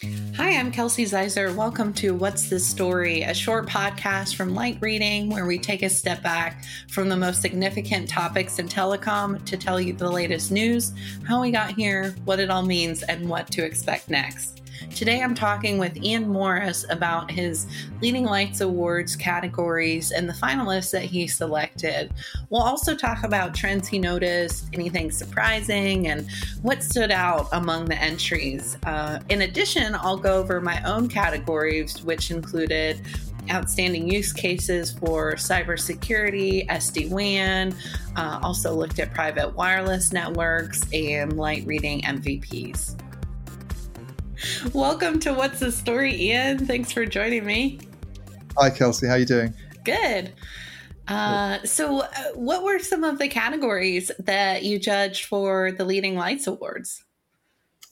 Hi, I'm Kelsey Ziser. Welcome to What's This Story, a short podcast from Light Reading where we take a step back from the most significant topics in telecom to tell you the latest news, how we got here, what it all means, and what to expect next. Today I'm talking with Ian Morris about his Leading Lights Awards categories and the finalists that he selected. We'll also talk about trends he noticed, anything surprising, and what stood out among the entries. Uh, in addition, I'll go over my own categories, which included outstanding use cases for cybersecurity, SD WAN, uh, also looked at private wireless networks and light reading MVPs. Welcome to What's the Story, Ian. Thanks for joining me. Hi, Kelsey. How are you doing? Good. Uh, so, uh, what were some of the categories that you judged for the Leading Lights Awards?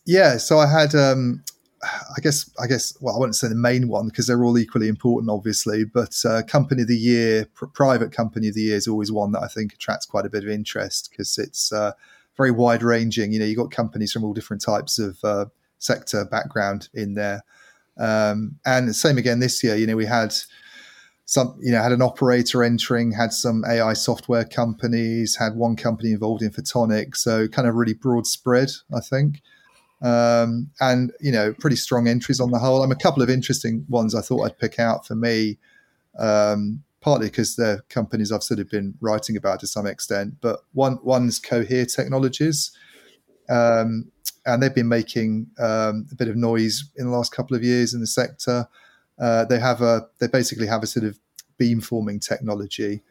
Yeah, so I had, um, I guess, I guess, well, I wouldn't say the main one because they're all equally important, obviously. But uh, Company of the Year, pr- Private Company of the Year, is always one that I think attracts quite a bit of interest because it's uh, very wide ranging. You know, you've got companies from all different types of uh, sector background in there. Um, and same again this year, you know, we had some, you know, had an operator entering, had some AI software companies, had one company involved in photonics. So kind of really broad spread, I think. Um, and, you know, pretty strong entries on the whole. I'm a couple of interesting ones I thought I'd pick out for me. Um, partly because they're companies I've sort of been writing about to some extent. But one one's Cohere Technologies, um, and they've been making um, a bit of noise in the last couple of years in the sector. Uh, they have a they basically have a sort of beamforming technology,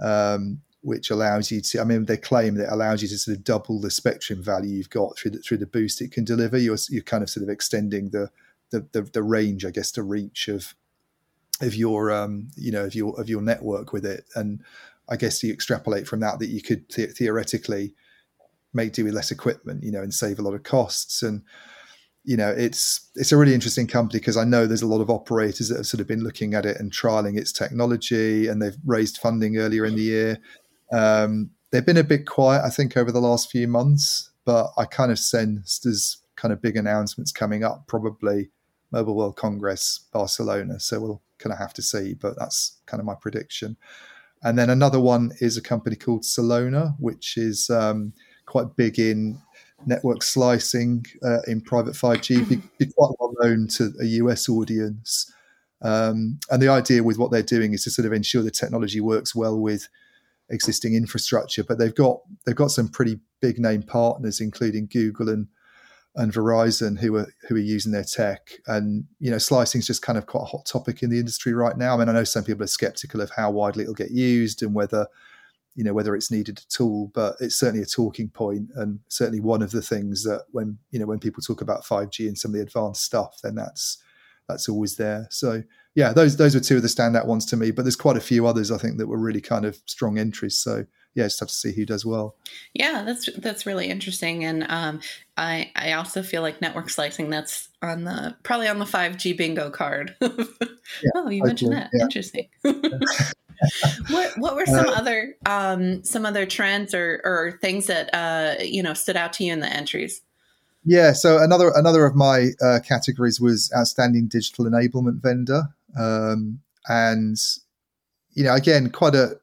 um, which allows you to. I mean, they claim that allows you to sort of double the spectrum value you've got through the, through the boost it can deliver. You're you're kind of sort of extending the the, the, the range, I guess, the reach of of your um, you know of your of your network with it, and I guess you extrapolate from that that you could the- theoretically make do with less equipment, you know, and save a lot of costs. And you know, it's it's a really interesting company because I know there's a lot of operators that have sort of been looking at it and trialing its technology, and they've raised funding earlier in the year. Um, they've been a bit quiet, I think, over the last few months, but I kind of sense there's kind of big announcements coming up, probably Mobile World Congress, Barcelona. So we'll kind of have to see, but that's kind of my prediction. And then another one is a company called Celona, which is um, quite big in network slicing uh, in private 5G, be, be, quite well known to a US audience. Um, and the idea with what they're doing is to sort of ensure the technology works well with existing infrastructure. But they've got they've got some pretty big name partners, including Google and and Verizon, who are who are using their tech. And you know, slicing is just kind of quite a hot topic in the industry right now. I mean, I know some people are skeptical of how widely it'll get used and whether you know whether it's needed at all but it's certainly a talking point and certainly one of the things that when you know when people talk about 5g and some of the advanced stuff then that's that's always there. So yeah those those are two of the standout ones to me but there's quite a few others i think that were really kind of strong entries. So yeah just have to see who does well. Yeah that's that's really interesting. And um, i i also feel like network slicing that's on the probably on the 5g bingo card. Yeah, oh you mentioned that. Yeah. interesting what what were some uh, other um, some other trends or, or things that uh, you know stood out to you in the entries? Yeah, so another another of my uh, categories was outstanding digital enablement vendor, um, and you know again quite a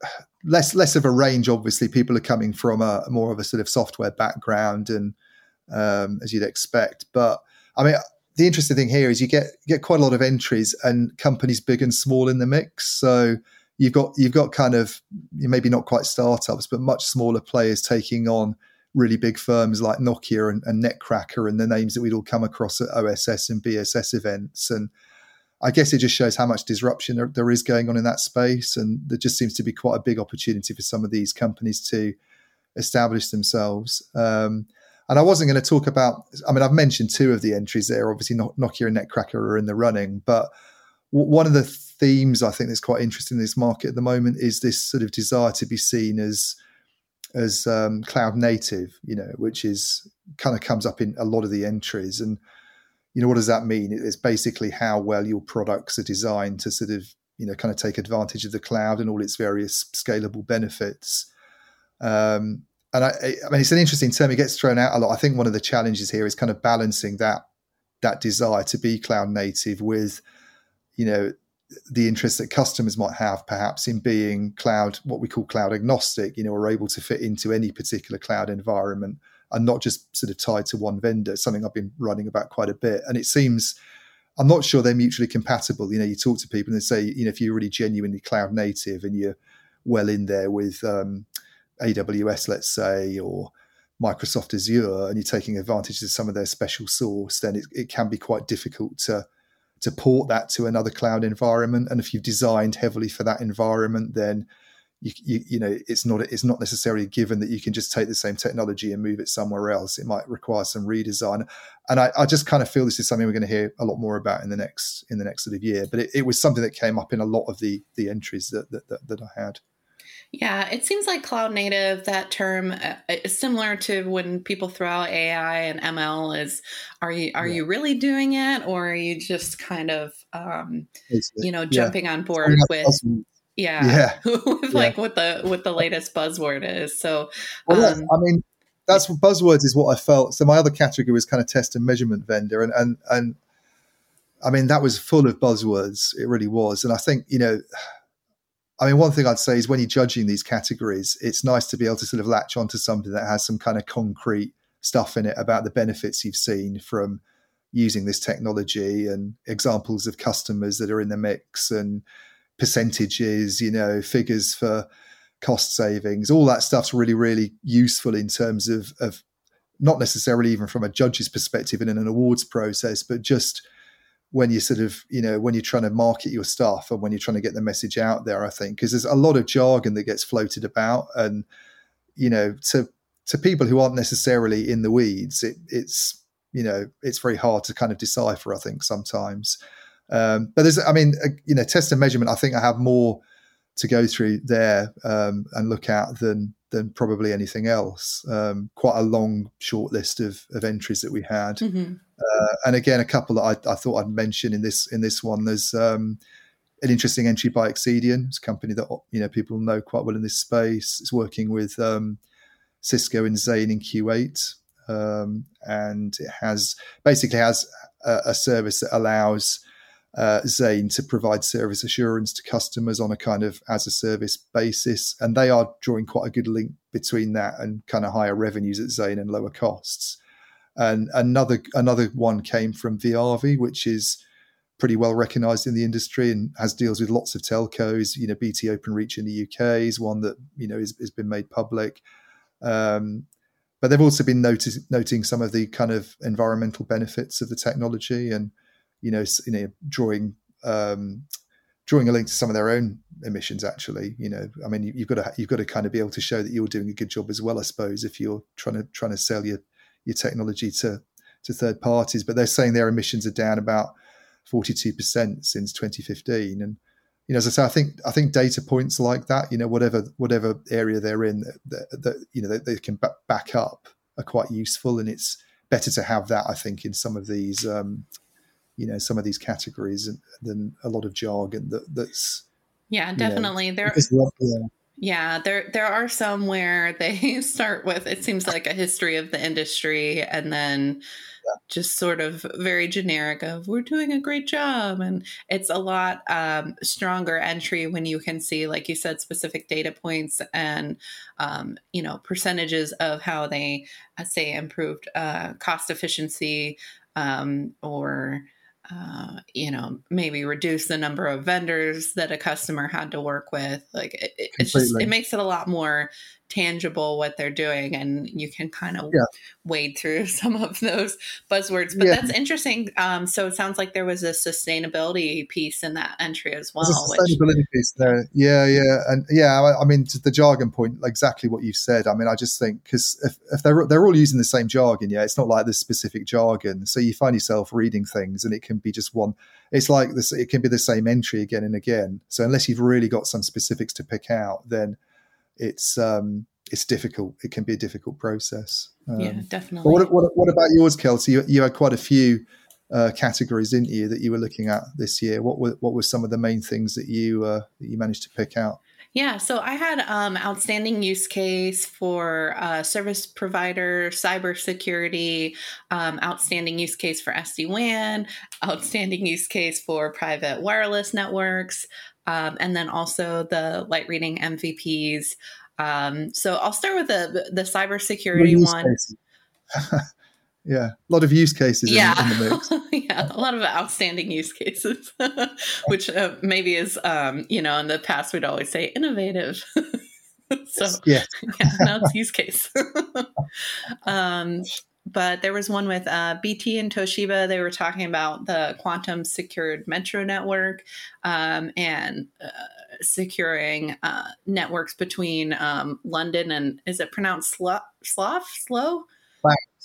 less less of a range. Obviously, people are coming from a more of a sort of software background, and um, as you'd expect. But I mean, the interesting thing here is you get get quite a lot of entries and companies big and small in the mix. So you've got you've got kind of maybe not quite startups, but much smaller players taking on really big firms like Nokia and, and Netcracker and the names that we'd all come across at OSS and BSS events. And I guess it just shows how much disruption there, there is going on in that space. And there just seems to be quite a big opportunity for some of these companies to establish themselves. Um, and I wasn't going to talk about, I mean, I've mentioned two of the entries there. Obviously, Nokia and Netcracker are in the running, but one of the themes I think that's quite interesting in this market at the moment is this sort of desire to be seen as as um, cloud native, you know, which is kind of comes up in a lot of the entries. And you know, what does that mean? It's basically how well your products are designed to sort of you know kind of take advantage of the cloud and all its various scalable benefits. Um, and I, I mean, it's an interesting term. It gets thrown out a lot. I think one of the challenges here is kind of balancing that that desire to be cloud native with, you know, the interest that customers might have perhaps in being cloud, what we call cloud agnostic, you know, are able to fit into any particular cloud environment and not just sort of tied to one vendor, something I've been running about quite a bit. And it seems, I'm not sure they're mutually compatible. You know, you talk to people and they say, you know, if you're really genuinely cloud native and you're well in there with um, AWS, let's say, or Microsoft Azure, and you're taking advantage of some of their special source, then it, it can be quite difficult to to port that to another cloud environment. And if you've designed heavily for that environment, then you, you, you, know it's not it's not necessarily given that you can just take the same technology and move it somewhere else. It might require some redesign, and I, I just kind of feel this is something we're going to hear a lot more about in the next in the next sort of year. But it, it was something that came up in a lot of the the entries that that, that, that I had. Yeah, it seems like cloud native, that term uh, is similar to when people throw out AI and ML is are you are yeah. you really doing it or are you just kind of um, you know jumping yeah. on board with yeah, yeah. with like what the what the latest buzzword is. So well, um, I mean that's buzzwords is what I felt. So my other category was kind of test and measurement vendor and and and I mean that was full of buzzwords. It really was. And I think, you know, I mean, one thing I'd say is when you're judging these categories, it's nice to be able to sort of latch onto something that has some kind of concrete stuff in it about the benefits you've seen from using this technology and examples of customers that are in the mix and percentages, you know, figures for cost savings. All that stuff's really, really useful in terms of, of not necessarily even from a judge's perspective in an awards process, but just – when you sort of you know when you're trying to market your stuff and when you're trying to get the message out there i think because there's a lot of jargon that gets floated about. And you know to to people who aren't necessarily in the weeds it, it's you know it's very hard to kind of decipher i think sometimes. Um, but there's i mean uh, you know test and measurement i think i have more to go through there um, and look at than than probably anything else. Um, quite a long short list of, of entries that we had, mm-hmm. uh, and again a couple that I, I, thought I'd mention in this in this one. There's um, an interesting entry by Accedian. It's a company that you know people know quite well in this space. It's working with um, Cisco and Zain in Kuwait, um, and it has basically has a, a service that allows uh, Zain to provide service assurance to customers on a kind of as a service basis. And they are drawing quite a good link between that and kind of higher revenues at Zain and lower costs. And another another one came from Viavi, which is pretty well recognized in the industry and has deals with lots of telcos. You know, BT Openreach in the UK is one that you know has been made public. Um, but they've also been noting some of the kind of environmental benefits of the technology and you know, you know, drawing um, drawing a link to some of their own emissions. Actually, you know, I mean, you've got to you've got to kind of be able to show that you're doing a good job as well. I suppose if you're trying to trying to sell your your technology to to third parties, but they're saying their emissions are down about forty two percent since 2015, and you know, as I say, I think I think data points like that, you know, whatever whatever area they're in, that, that you know they, they can back up are quite useful, and it's better to have that, I think, in some of these um, you know some of these categories than a lot of jargon that that's yeah definitely you know, there yeah. yeah there there are some where they start with it seems like a history of the industry and then yeah. just sort of very generic of we're doing a great job and it's a lot um, stronger entry when you can see like you said specific data points and um, you know percentages of how they uh, say improved uh, cost efficiency um, or uh, you know, maybe reduce the number of vendors that a customer had to work with. Like it, it's just, it makes it a lot more tangible what they're doing and you can kind of yeah. wade through some of those buzzwords but yeah. that's interesting um, so it sounds like there was a sustainability piece in that entry as well sustainability which... piece there yeah yeah and yeah I, I mean to the jargon point exactly what you said i mean i just think because if, if they're, they're all using the same jargon yeah it's not like this specific jargon so you find yourself reading things and it can be just one it's like this it can be the same entry again and again so unless you've really got some specifics to pick out then it's um, it's difficult. It can be a difficult process. Um, yeah, definitely. What, what, what, about yours, Kelsey? You, you had quite a few uh, categories, didn't you, that you were looking at this year? What were what were some of the main things that you uh, that you managed to pick out? Yeah, so I had um, outstanding use case for uh, service provider, cybersecurity, um, outstanding use case for SD WAN, outstanding use case for private wireless networks, um, and then also the light reading MVPs. Um, so I'll start with the the cybersecurity one. yeah, a lot of use cases yeah. in, in the mix. yeah, a lot of outstanding use cases, which uh, maybe is, um, you know, in the past we'd always say innovative. so yeah, yeah, now it's use case. um, but there was one with uh, BT and Toshiba. They were talking about the quantum secured metro network um, and uh, securing uh, networks between um, London and is it pronounced Slough? Slough?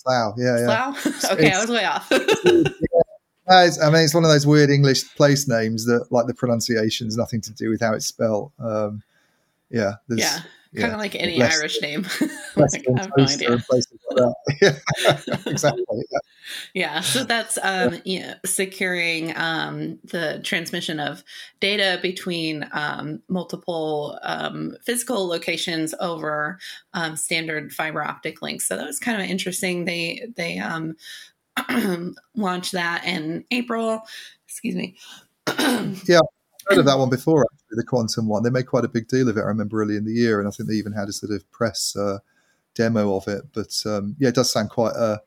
Slough, yeah, yeah. Slough? okay, I was way off. I mean, it's one of those weird English place names that, like, the pronunciation pronunciation's nothing to do with how it's spelled. Um, yeah, yeah, kind of like any Irish name. like, I have no idea. Like exactly. Yeah. so that's um, yeah, securing um, the transmission of data between um, multiple um, physical locations over um, standard fiber optic links. So that was kind of interesting. They they um, launched that in April. Excuse me. yeah, heard of that one before, actually, the quantum one. They made quite a big deal of it, I remember early in the year, and I think they even had a sort of press uh, demo of it. But um, yeah, it does sound quite a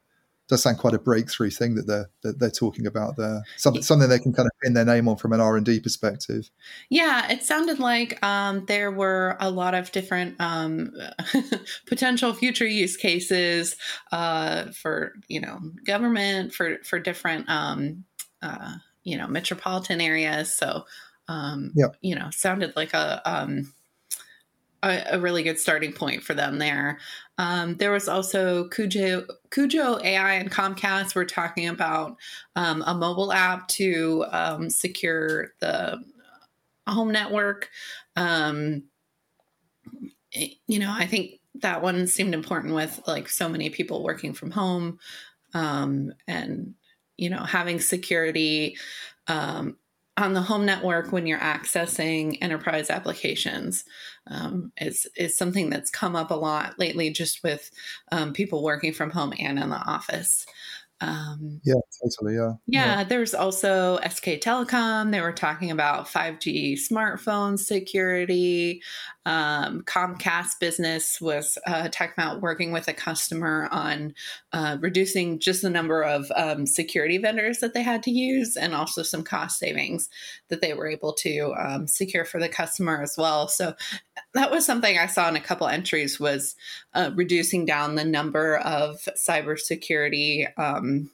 does sound quite a breakthrough thing that they're that they're talking about there. Something something they can kind of pin their name on from an R and D perspective. Yeah, it sounded like um, there were a lot of different um, potential future use cases uh, for you know government for for different um, uh, you know metropolitan areas. So um, yeah. you know, sounded like a, um, a, a really good starting point for them there. Um, there was also Cujo, Cujo AI and Comcast were talking about um, a mobile app to um, secure the home network. Um, you know, I think that one seemed important with like so many people working from home um, and you know having security um, on the home network when you're accessing enterprise applications um, is is something that's come up a lot lately, just with um, people working from home and in the office. Um, yeah, totally. Yeah. yeah. Yeah. There's also SK Telecom. They were talking about 5G smartphone security. Um, Comcast Business was uh, talking about working with a customer on uh, reducing just the number of um, security vendors that they had to use and also some cost savings that they were able to um, secure for the customer as well. So that was something I saw in a couple entries was uh, reducing down the number of cybersecurity um,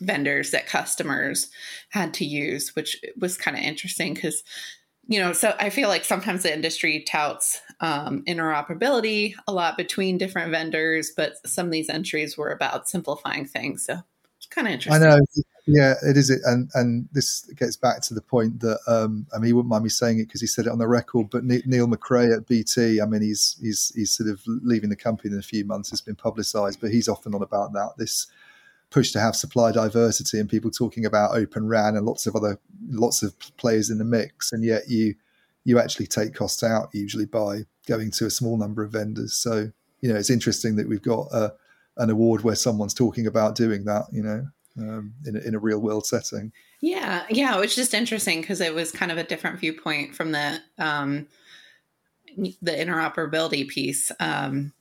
vendors that customers had to use, which was kind of interesting because you know, so I feel like sometimes the industry touts um, interoperability a lot between different vendors, but some of these entries were about simplifying things. So it's kind of interesting. I know. Yeah, it is. And and this gets back to the point that um, I mean, he wouldn't mind me saying it because he said it on the record. But Neil McRae at BT, I mean, he's he's he's sort of leaving the company in a few months. It's been publicised, but he's often on about that. This push to have supply diversity and people talking about open RAN and lots of other lots of players in the mix, and yet you you actually take costs out usually by going to a small number of vendors. So you know it's interesting that we've got a, an award where someone's talking about doing that. You know. Um, in, a, in a real world setting. Yeah, yeah, it was just interesting because it was kind of a different viewpoint from the um, the interoperability piece. Um,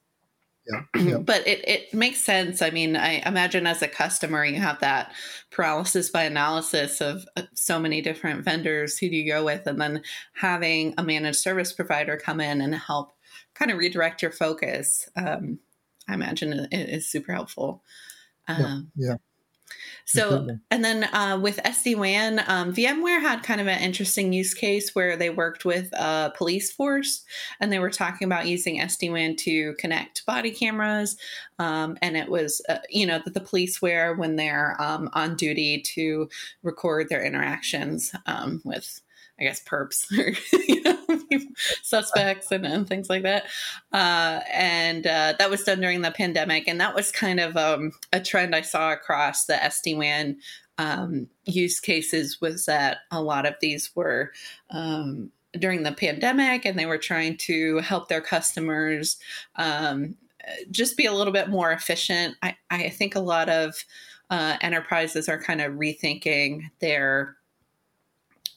yeah. but it, it makes sense. I mean, I imagine as a customer, you have that paralysis by analysis of uh, so many different vendors. Who do you go with? And then having a managed service provider come in and help kind of redirect your focus, um, I imagine it is super helpful. Um, yeah. yeah. So, and then uh, with SD WAN, um, VMware had kind of an interesting use case where they worked with a police force and they were talking about using SD WAN to connect body cameras. Um, and it was, uh, you know, that the police wear when they're um, on duty to record their interactions um, with I guess perps or you know, suspects and, and, things like that. Uh, and uh, that was done during the pandemic, and that was kind of um, a trend I saw across the SD WAN um, use cases. Was that a lot of these were um, during the pandemic and they were trying to help their customers um, just be a little bit more efficient. I, I think a lot of uh, enterprises are kind of rethinking their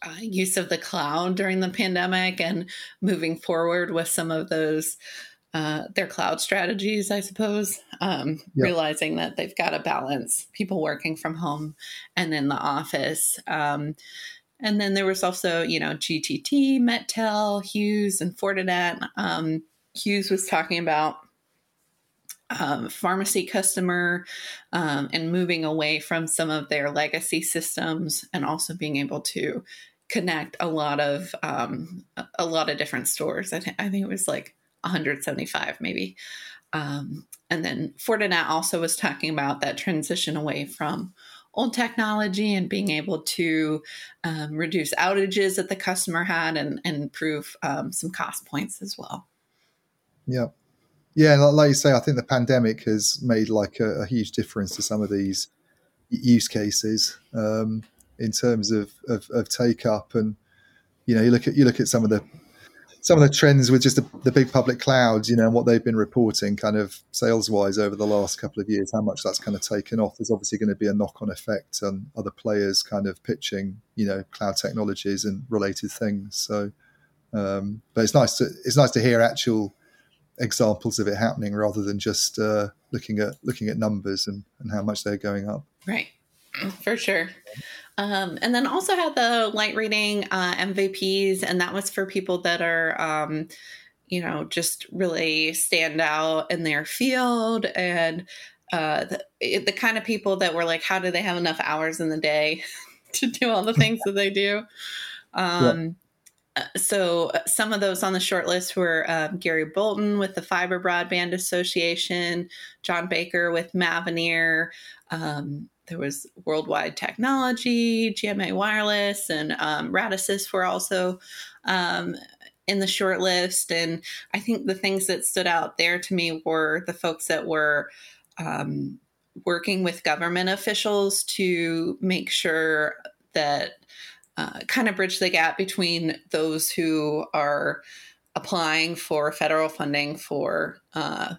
uh, use of the cloud during the pandemic and moving forward with some of those uh, their cloud strategies, I suppose, um, yep. realizing that they've got to balance people working from home and in the office. Um, and then there was also, you know, GTT, MetTel, Hughes, and Fortinet. Um, Hughes was talking about um, pharmacy customer um, and moving away from some of their legacy systems and also being able to connect a lot of um, a lot of different stores. I, th- I think it was like 175 maybe. Um, and then Fortinet also was talking about that transition away from old technology and being able to um, reduce outages that the customer had and, and improve um, some cost points as well. Yeah. Like you say, I think the pandemic has made like a, a huge difference to some of these use cases um, in terms of, of, of take up, and you know, you look at you look at some of the some of the trends with just the, the, big public clouds, you know, and what they've been reporting kind of sales wise over the last couple of years, how much that's kind of taken off. There's obviously going to be a knock on effect on other players kind of pitching, you know, cloud technologies and related things. So, um, but it's nice to it's nice to hear actual examples of it happening rather than just uh, looking at looking at numbers and, and how much they're going up. Right, for sure. Um, and then also had the light reading uh, MVPs, and that was for people that are, um, you know, just really stand out in their field and uh, the, the kind of people that were like, how do they have enough hours in the day to do all the things that they do? Um, so uh, some of those on the short list were um, Gary Bolton with the Fiber Broadband Association, John Baker with Mavenir, um, there was Worldwide Technology, GMA Wireless, and um, Radisys were also um, in the short list. And I think the things that stood out there to me were the folks that were um, working with government officials to make sure that uh, kind of bridge the gap between those who are applying for federal funding for uh,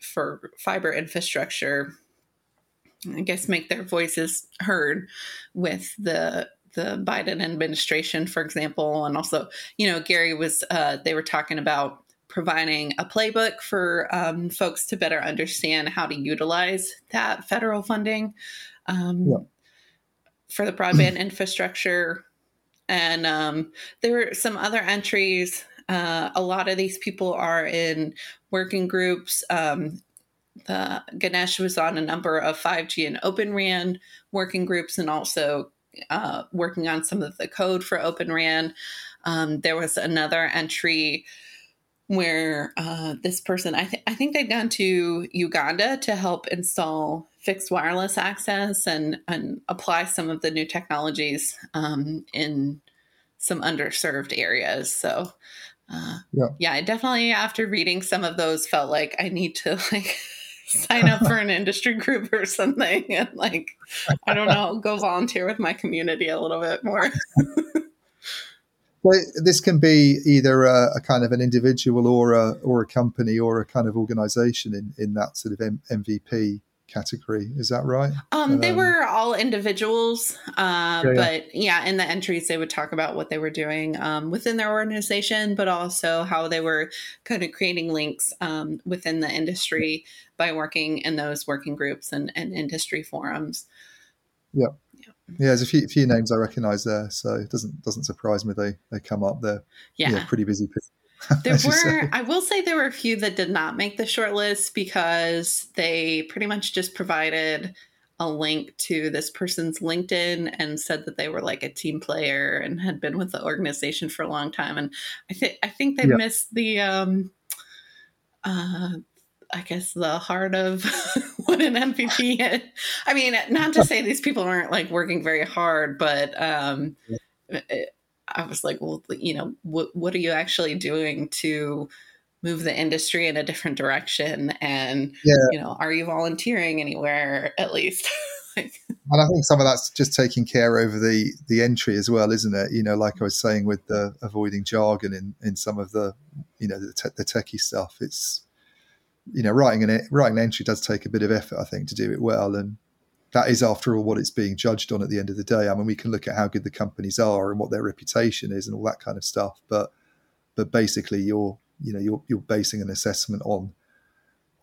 for fiber infrastructure I guess make their voices heard with the the Biden administration, for example, and also, you know, Gary was uh, they were talking about providing a playbook for um, folks to better understand how to utilize that federal funding um, yeah. for the broadband infrastructure. And um, there were some other entries. Uh, a lot of these people are in working groups. Um, the Ganesh was on a number of 5G and Open RAN working groups and also uh, working on some of the code for Open RAN. Um, there was another entry where uh, this person, I, th- I think they'd gone to Uganda to help install fixed wireless access and, and apply some of the new technologies um, in some underserved areas. So, uh, yeah. yeah, I definitely, after reading some of those, felt like I need to like sign up for an industry group or something and like i don't know go volunteer with my community a little bit more well this can be either a, a, kind of an individual or a or a company or a kind of organization in in that sort of M- mvp category. Is that right? Um, they um, were all individuals, uh, yeah, but yeah. in the entries they would talk about what they were doing um, within their organization, but also how they were kind of creating links um, within the industry by working in those working groups and, and industry forums. Yeah. Yeah. Yeah, there's a few, few names I recognise there, so it doesn't doesn't surprise me they they come up. They're yeah, yeah pretty busy people. there were i will say there were a few that did not make the short list because they pretty much just provided a link to this person's linkedin and said that they were like a team player and had been with the organization for a long time and i think i think they missed the um uh I guess the heart of what an MVP is. I mean, not to say these people aren't like working very hard, but um, I was like, well, you know, what what are you actually doing to move the industry in a different direction? And yeah. you know, are you volunteering anywhere at least? and I think some of that's just taking care over the the entry as well, isn't it? You know, like I was saying with the avoiding jargon in in some of the you know the, te- the techie stuff. It's you know writing an writing an entry does take a bit of effort, I think, to do it well, and that is after all what it's being judged on at the end of the day. I mean, we can look at how good the companies are and what their reputation is and all that kind of stuff, but but basically you're you know you're you're basing an assessment on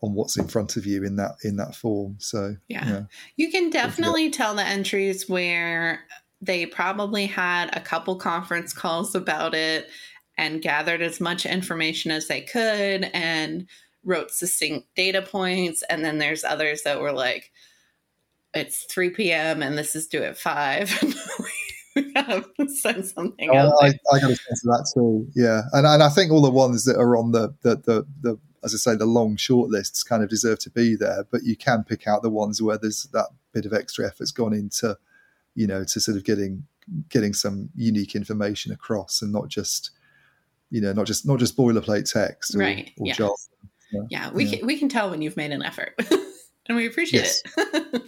on what's in front of you in that in that form. So yeah, yeah. you can definitely tell the entries where they probably had a couple conference calls about it and gathered as much information as they could and wrote succinct data points. And then there's others that were like, it's 3 p.m. and this is due at 5. we gotta send something oh, out. I, I got a sense of that too. Yeah. And, and I think all the ones that are on the, the, the, the as I say, the long short lists kind of deserve to be there, but you can pick out the ones where there's that bit of extra effort's gone into, you know, to sort of getting getting some unique information across and not just, you know, not just not just boilerplate text or, right. or yes. jargon. Yeah. yeah, we yeah. Can, we can tell when you've made an effort, and we appreciate yes. it.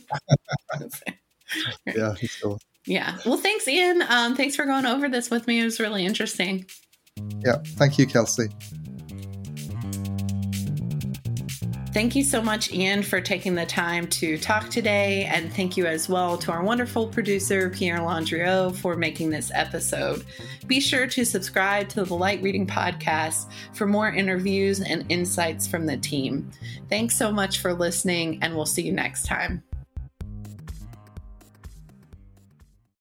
yeah, sure. Yeah. Well, thanks, Ian. Um, thanks for going over this with me. It was really interesting. Yeah. Thank you, Kelsey. Thank you so much, Ian, for taking the time to talk today. And thank you as well to our wonderful producer, Pierre Landriot, for making this episode. Be sure to subscribe to the Light Reading Podcast for more interviews and insights from the team. Thanks so much for listening, and we'll see you next time.